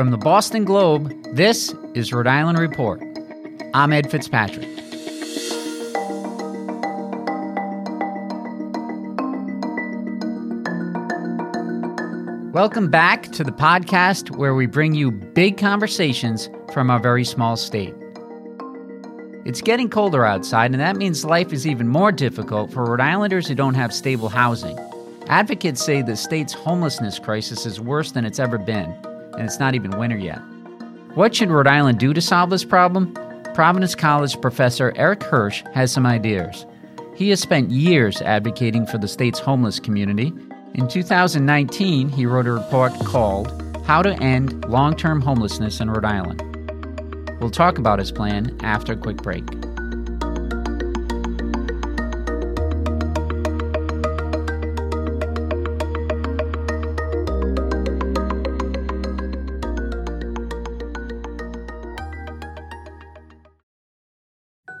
From the Boston Globe, this is Rhode Island Report. I'm Ed Fitzpatrick. Welcome back to the podcast where we bring you big conversations from our very small state. It's getting colder outside, and that means life is even more difficult for Rhode Islanders who don't have stable housing. Advocates say the state's homelessness crisis is worse than it's ever been and it's not even winter yet. What should Rhode Island do to solve this problem? Providence College professor Eric Hirsch has some ideas. He has spent years advocating for the state's homeless community. In 2019, he wrote a report called How to End Long Term Homelessness in Rhode Island. We'll talk about his plan after a quick break.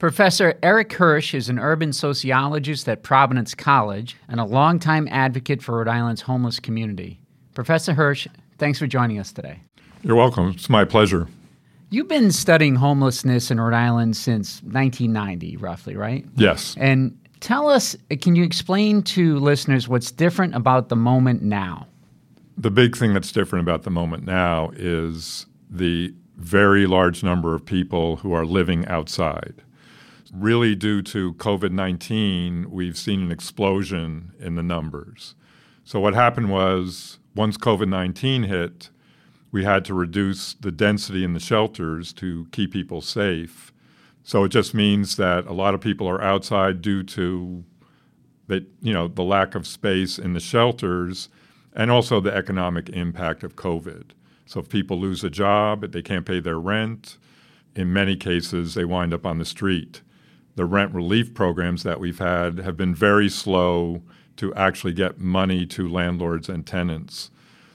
Professor Eric Hirsch is an urban sociologist at Providence College and a longtime advocate for Rhode Island's homeless community. Professor Hirsch, thanks for joining us today. You're welcome. It's my pleasure. You've been studying homelessness in Rhode Island since 1990, roughly, right? Yes. And tell us, uh, can you explain to listeners what's different about the moment now? The big thing that's different about the moment now is the very large number of people who are living outside really due to COVID 19, we've seen an explosion in the numbers. So, what happened was once COVID 19 hit, we had to reduce the density in the shelters to keep people safe. So, it just means that a lot of people are outside due to the, you know, the lack of space in the shelters and also the economic impact of COVID. So, if people lose a job, they can't pay their rent, in many cases, they wind up on the street the rent relief programs that we've had have been very slow to actually get money to landlords and tenants.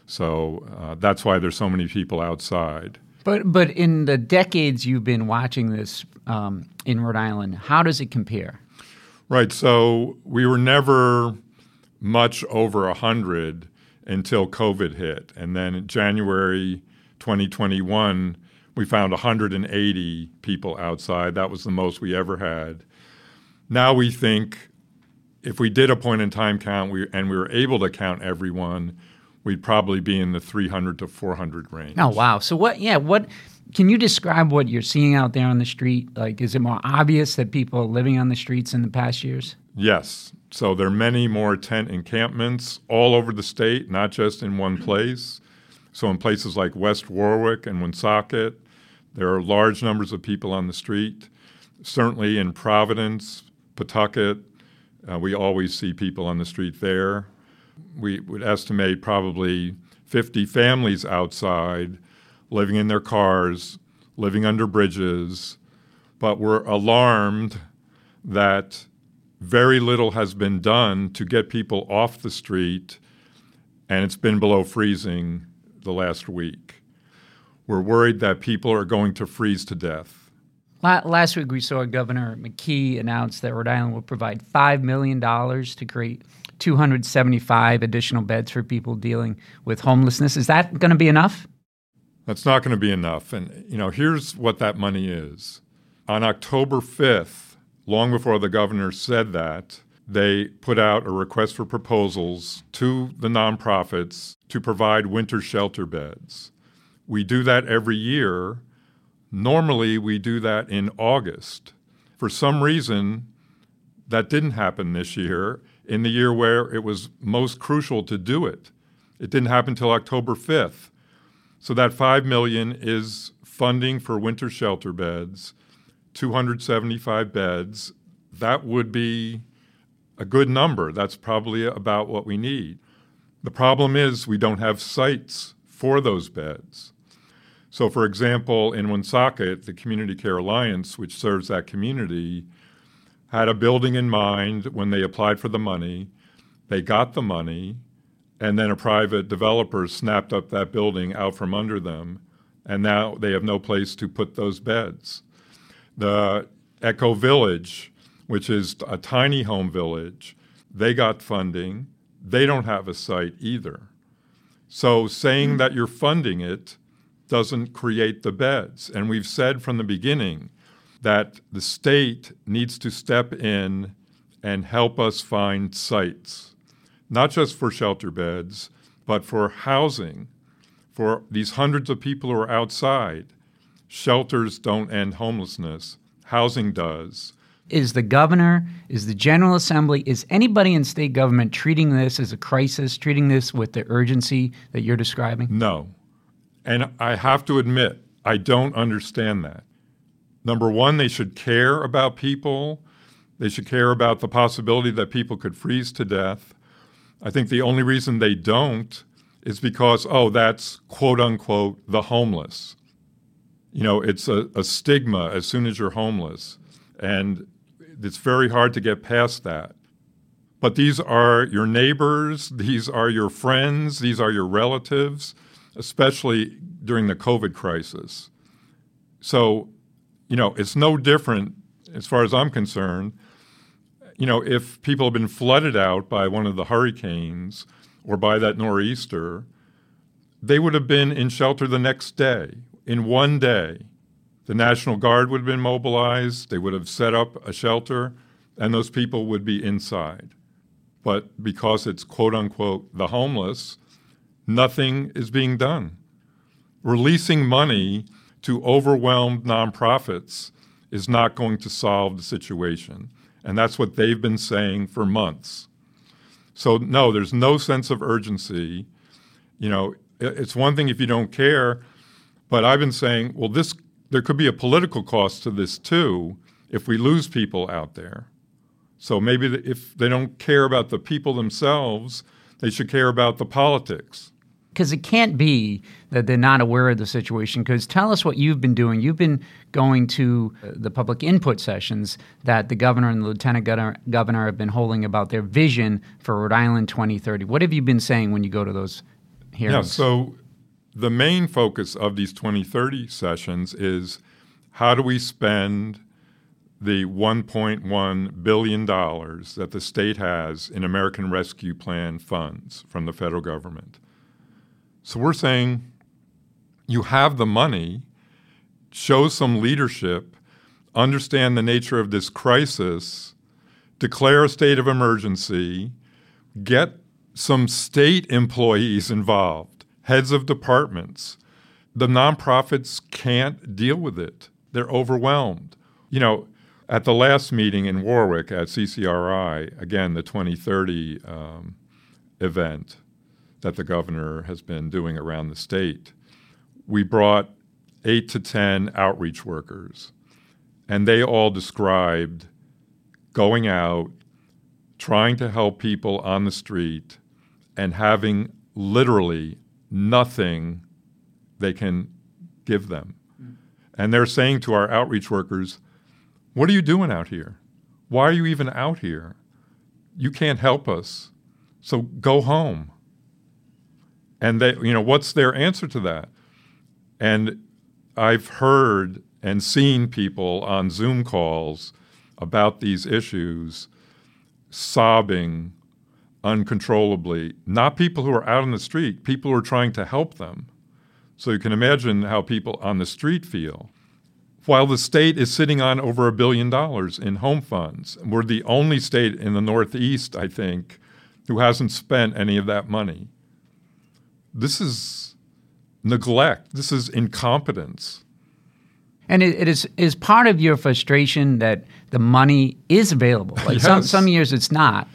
So uh, that's why there's so many people outside. But but in the decades you've been watching this um, in Rhode Island, how does it compare? Right. So we were never much over hundred until COVID hit, and then in January 2021 we found 180 people outside. That was the most we ever had. Now we think if we did a point in time count we, and we were able to count everyone, we'd probably be in the 300 to 400 range. Oh, wow. So, what, yeah, what, can you describe what you're seeing out there on the street? Like, is it more obvious that people are living on the streets in the past years? Yes. So, there are many more tent encampments all over the state, not just in one place. So, in places like West Warwick and Woonsocket, there are large numbers of people on the street. Certainly in Providence, Pawtucket, uh, we always see people on the street there. We would estimate probably 50 families outside living in their cars, living under bridges, but we're alarmed that very little has been done to get people off the street, and it's been below freezing the last week. We're worried that people are going to freeze to death. Last week, we saw Governor McKee announce that Rhode Island will provide $5 million to create 275 additional beds for people dealing with homelessness. Is that going to be enough? That's not going to be enough. And, you know, here's what that money is. On October 5th, long before the governor said that, they put out a request for proposals to the nonprofits to provide winter shelter beds. We do that every year. Normally, we do that in August. For some reason, that didn't happen this year, in the year where it was most crucial to do it. It didn't happen until October 5th. So that 5 million is funding for winter shelter beds, 275 beds. That would be a good number. That's probably about what we need. The problem is we don't have sites for those beds. So, for example, in Woonsocket, the Community Care Alliance, which serves that community, had a building in mind when they applied for the money. They got the money, and then a private developer snapped up that building out from under them, and now they have no place to put those beds. The Echo Village, which is a tiny home village, they got funding. They don't have a site either. So saying mm-hmm. that you're funding it doesn't create the beds. And we've said from the beginning that the state needs to step in and help us find sites, not just for shelter beds, but for housing for these hundreds of people who are outside. Shelters don't end homelessness, housing does. Is the governor, is the General Assembly, is anybody in state government treating this as a crisis, treating this with the urgency that you're describing? No. And I have to admit, I don't understand that. Number one, they should care about people. They should care about the possibility that people could freeze to death. I think the only reason they don't is because, oh, that's quote unquote the homeless. You know, it's a, a stigma as soon as you're homeless. And it's very hard to get past that. But these are your neighbors, these are your friends, these are your relatives, especially during the COVID crisis. So you know, it's no different as far as I'm concerned. You know, if people have been flooded out by one of the hurricanes or by that nor'easter, they would have been in shelter the next day, in one day. The National Guard would have been mobilized, they would have set up a shelter, and those people would be inside. But because it's quote unquote the homeless, nothing is being done. Releasing money to overwhelmed nonprofits is not going to solve the situation. And that's what they've been saying for months. So, no, there's no sense of urgency. You know, it's one thing if you don't care, but I've been saying, well, this there could be a political cost to this too if we lose people out there. So maybe if they don't care about the people themselves, they should care about the politics because it can't be that they're not aware of the situation. Because tell us what you've been doing. You've been going to uh, the public input sessions that the governor and the lieutenant governor, have been holding about their vision for Rhode Island 2030. What have you been saying when you go to those hearings? Yeah, so the main focus of these 2030 sessions is how do we spend the $1.1 billion that the state has in American Rescue Plan funds from the federal government. So we're saying you have the money, show some leadership, understand the nature of this crisis, declare a state of emergency, get some state employees involved, heads of departments. The nonprofits can't deal with it. They're overwhelmed. You know, at the last meeting in Warwick at CCRI, again, the 2030 um, event, that the governor has been doing around the state. We brought eight to 10 outreach workers, and they all described going out, trying to help people on the street, and having literally nothing they can give them. Mm. And they're saying to our outreach workers, What are you doing out here? Why are you even out here? You can't help us. So go home. And they, you know, what's their answer to that? And I've heard and seen people on Zoom calls about these issues sobbing uncontrollably. Not people who are out on the street, people who are trying to help them. So you can imagine how people on the street feel. While the state is sitting on over a billion dollars in home funds, we're the only state in the Northeast, I think, who hasn't spent any of that money. This is neglect. This is incompetence. And it, it is is part of your frustration that the money is available. Like yes. some some years it's not.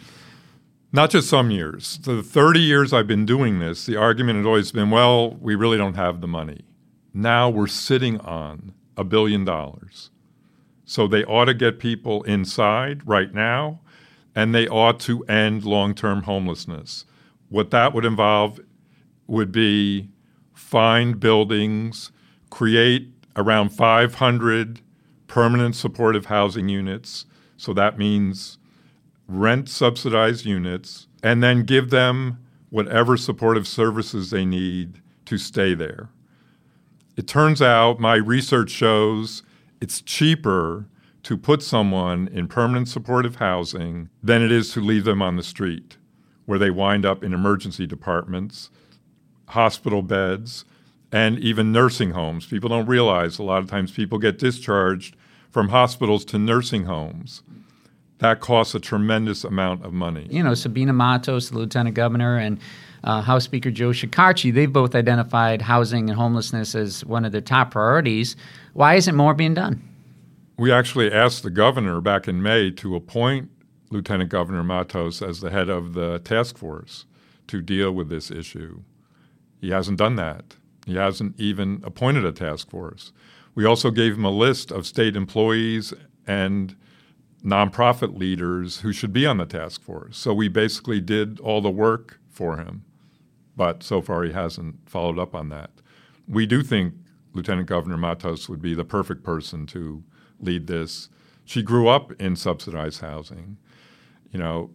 Not just some years. The 30 years I've been doing this, the argument has always been, well, we really don't have the money. Now we're sitting on a billion dollars. So they ought to get people inside right now, and they ought to end long term homelessness. What that would involve would be find buildings, create around 500 permanent supportive housing units. So that means rent subsidized units, and then give them whatever supportive services they need to stay there. It turns out, my research shows it's cheaper to put someone in permanent supportive housing than it is to leave them on the street, where they wind up in emergency departments, hospital beds, and even nursing homes. People don't realize a lot of times people get discharged from hospitals to nursing homes that costs a tremendous amount of money. You know, Sabina Matos, the lieutenant governor, and uh, House Speaker Joe Shekarchi, they've both identified housing and homelessness as one of their top priorities. Why isn't more being done? We actually asked the governor back in May to appoint Lieutenant Governor Matos as the head of the task force to deal with this issue. He hasn't done that. He hasn't even appointed a task force. We also gave him a list of state employees and nonprofit leaders who should be on the task force. So we basically did all the work for him, but so far he hasn't followed up on that. We do think Lieutenant Governor Matos would be the perfect person to lead this. She grew up in subsidized housing. You know,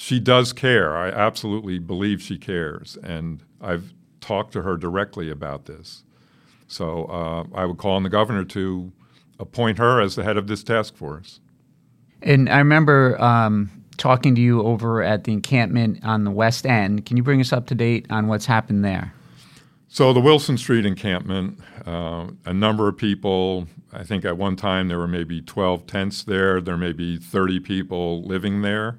she does care. I absolutely believe she cares. And I've talked to her directly about this. So uh, I would call on the governor to appoint her as the head of this task force. And I remember um, talking to you over at the encampment on the West End. Can you bring us up to date on what's happened there? So, the Wilson Street encampment, uh, a number of people, I think at one time there were maybe 12 tents there. There may be 30 people living there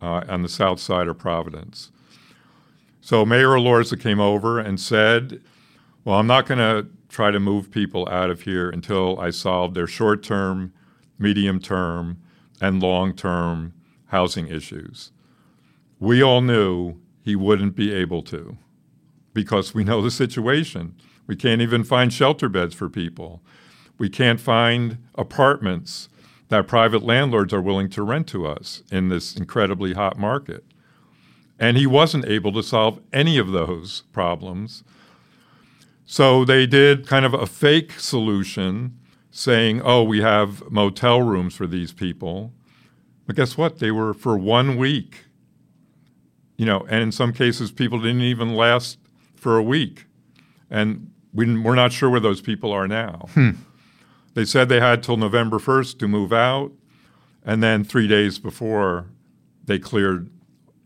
uh, on the south side of Providence. So, Mayor Elorza came over and said, Well, I'm not going to try to move people out of here until I solve their short term, medium term, and long term housing issues. We all knew he wouldn't be able to because we know the situation. We can't even find shelter beds for people. We can't find apartments that private landlords are willing to rent to us in this incredibly hot market. And he wasn't able to solve any of those problems. So they did kind of a fake solution saying, oh, we have motel rooms for these people. But guess what? They were for one week. You know, and in some cases, people didn't even last for a week. And we, are not sure where those people are now. Hmm. They said they had till November 1st to move out. And then three days before, they cleared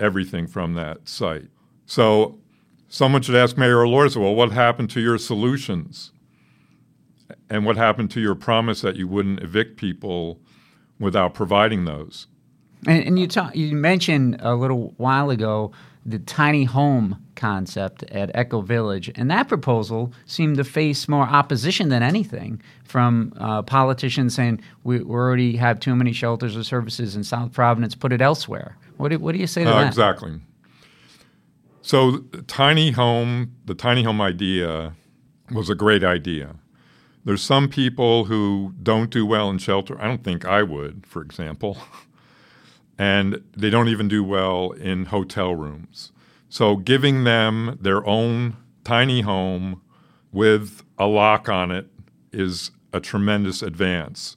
everything from that site. So someone should ask Mayor Elorza, well, what happened to your solutions? And what happened to your promise that you wouldn't evict people without providing those? And, and you talk, you mentioned a little while ago the tiny home concept at Echo Village, and that proposal seemed to face more opposition than anything from uh, politicians saying we, we, already have too many shelters or services in South Providence, put it elsewhere. What do, what do you say to uh, that? Exactly. So, tiny home, the tiny home idea was a great idea. There's some people who don't do well in shelter. I don't think I would, for example. and they don't even do well in hotel rooms. So giving them their own tiny home with a lock on it is a tremendous advance.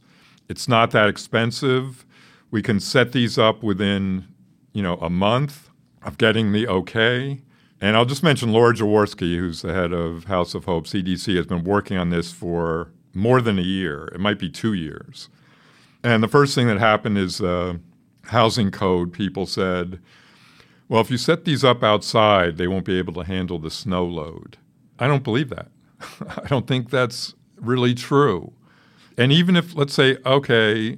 It's not that expensive. We can set these up within, you know, a month of getting the okay. And I'll just mention Laura Jaworski, who's the head of House of Hope CDC, has been working on this for more than a year. It might be two years. And the first thing that happened is the housing code people said, well, if you set these up outside, they won't be able to handle the snow load. I don't believe that. I don't think that's really true. And even if, let's say, okay,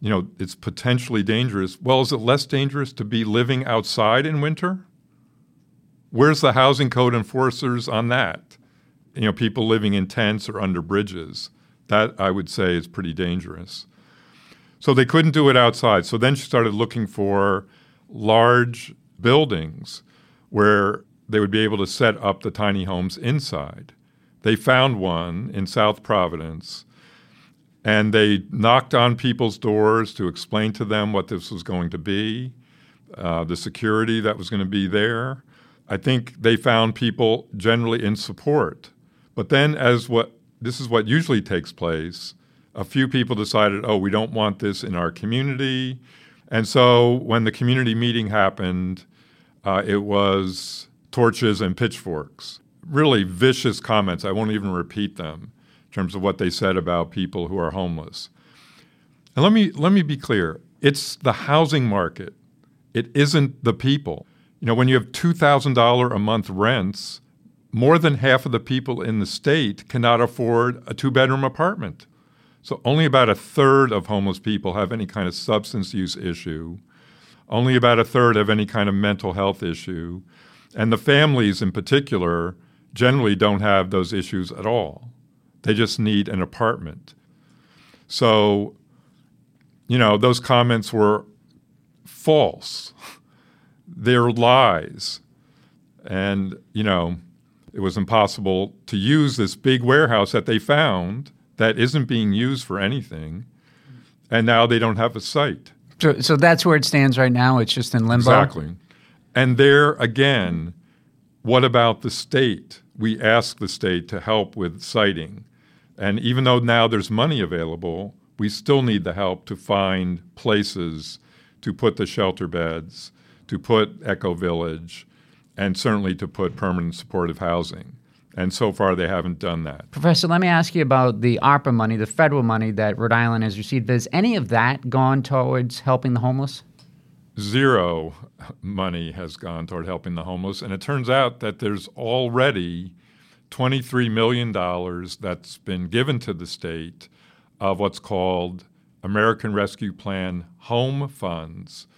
you know, it's potentially dangerous, well, is it less dangerous to be living outside in winter? Where's the housing code enforcers on that? You know, people living in tents or under bridges. That I would say is pretty dangerous. So they couldn't do it outside. So then she started looking for large buildings where they would be able to set up the tiny homes inside. They found one in South Providence and they knocked on people's doors to explain to them what this was going to be, uh, the security that was going to be there. I think they found people generally in support. But then, as what this is what usually takes place, a few people decided, oh, we don't want this in our community. And so when the community meeting happened, uh, it was torches and pitchforks. Really vicious comments. I won't even repeat them in terms of what they said about people who are homeless. And let me, let me be clear it's the housing market, it isn't the people. You know, when you have $2,000 a month rents, more than half of the people in the state cannot afford a two bedroom apartment. So only about a third of homeless people have any kind of substance use issue. Only about a third have any kind of mental health issue. And the families in particular generally don't have those issues at all. They just need an apartment. So, you know, those comments were false. They're lies. And, you know, it was impossible to use this big warehouse that they found that isn't being used for anything. And now they don't have a site. So, so that's where it stands right now. It's just in limbo. Exactly. And there again, what about the state? We ask the state to help with siting. And even though now there's money available, we still need the help to find places to put the shelter beds, to put Echo Village, and certainly to put permanent supportive housing. And so far, they haven't done that. Professor, let me ask you about the ARPA money, the federal money that Rhode Island has received. Has any of that gone towards helping the homeless? Zero money has gone toward helping the homeless. And it turns out that there's already $23 million that's been given to the state of what's called American Rescue Plan home funds.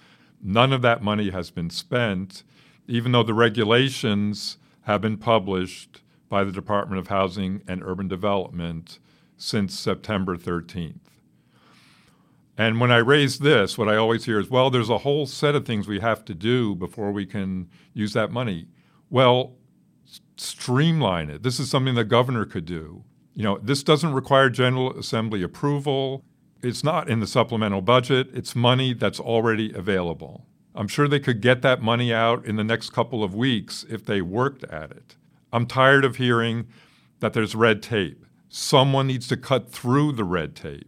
None of that money has been spent, even though the regulations have been published by the Department of Housing and Urban Development since September 13th. And when I raise this, what I always hear is, well, there's a whole set of things we have to do before we can use that money. Well, streamline it. This is something the governor could do. You know, this doesn't require General Assembly approval. It's not in the supplemental budget. It's money that's already available. I'm sure they could get that money out in the next couple of weeks if they worked at it. I'm tired of hearing that there's red tape. Someone needs to cut through the red tape.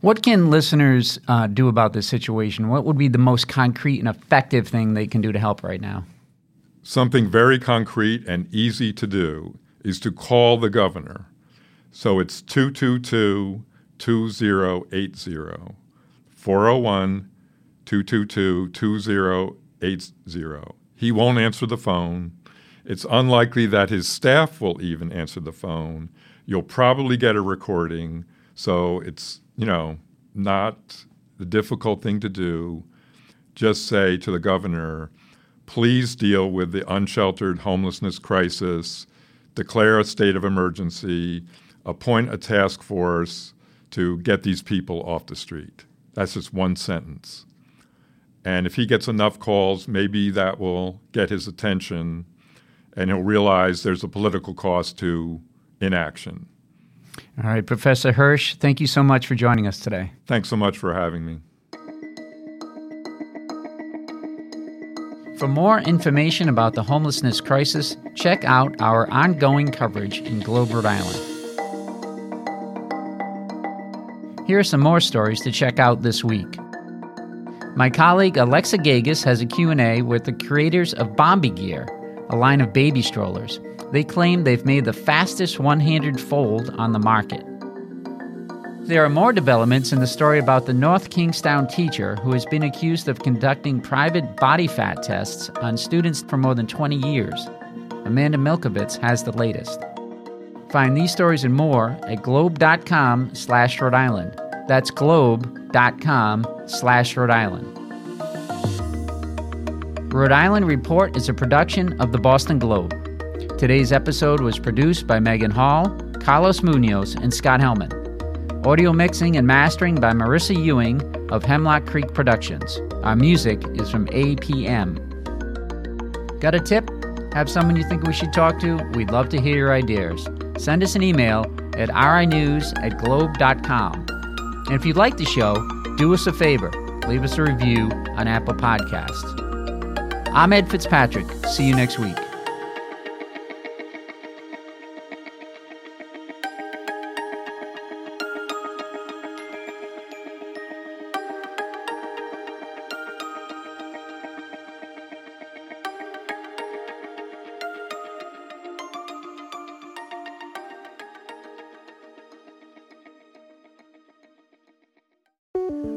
What can listeners uh, do about this situation? What would be the most concrete and effective thing they can do to help right now? Something very concrete and easy to do is to call the governor. So it's 222 2080, 401 222 2080. He won't answer the phone. It's unlikely that his staff will even answer the phone. You'll probably get a recording, so it's, you know, not the difficult thing to do. Just say to the governor, please deal with the unsheltered homelessness crisis, declare a state of emergency, appoint a task force to get these people off the street. That's just one sentence. And if he gets enough calls, maybe that will get his attention and he'll realize there's a political cost to inaction. All right, Professor Hirsch, thank you so much for joining us today. Thanks so much for having me. For more information about the homelessness crisis, check out our ongoing coverage in Globe, Rhode Island. Here are some more stories to check out this week. My colleague Alexa Gagosz has a Q&A with the creators of Bombi Gear, a line of baby strollers. They claim they've made the fastest one handed fold on the market. There are more developments in the story about the North Kingstown teacher who has been accused of conducting private body fat tests on students for more than 20 years. Amanda Milkovits has the latest. Find these stories and more at globe.com slash Rhode Island. That's globe.com slash Rhode Island. Rhode Island Report is a production of the Boston Globe. Today's episode was produced by Megan Hall, Carlos Munoz, and Scott Helman. Audio mixing and mastering by Marissa Ewing of Hemlock Creek Productions. Our music is from APM. Got a tip? Have someone you think we should talk to? We'd love to hear your ideas. Send us an email at rinews at globe.com. And if you'd like the show, do us a favor leave us a review on Apple Podcasts. I'm Ed Fitzpatrick. See you next week.